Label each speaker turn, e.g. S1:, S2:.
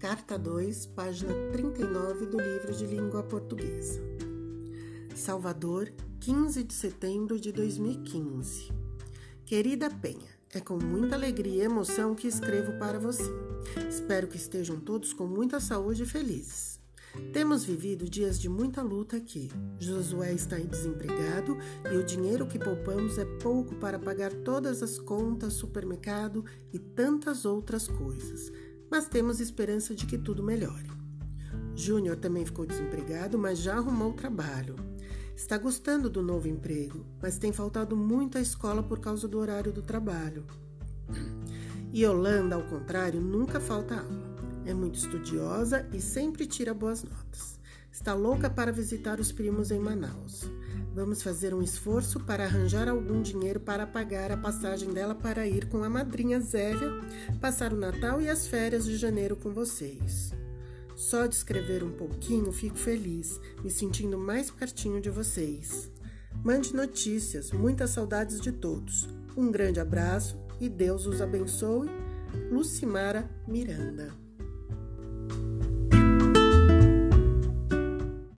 S1: Carta 2, página 39 do livro de língua portuguesa. Salvador, 15 de setembro de 2015. Querida Penha, é com muita alegria e emoção que escrevo para você. Espero que estejam todos com muita saúde e felizes. Temos vivido dias de muita luta aqui. Josué está desempregado e o dinheiro que poupamos é pouco para pagar todas as contas, supermercado e tantas outras coisas mas temos esperança de que tudo melhore. Júnior também ficou desempregado, mas já arrumou trabalho. Está gostando do novo emprego, mas tem faltado muito à escola por causa do horário do trabalho. E Yolanda, ao contrário, nunca falta aula. É muito estudiosa e sempre tira boas notas. Está louca para visitar os primos em Manaus. Vamos fazer um esforço para arranjar algum dinheiro para pagar a passagem dela para ir com a madrinha Zélia passar o Natal e as férias de janeiro com vocês. Só de escrever um pouquinho fico feliz, me sentindo mais pertinho de vocês. Mande notícias, muitas saudades de todos. Um grande abraço e Deus os abençoe. Lucimara Miranda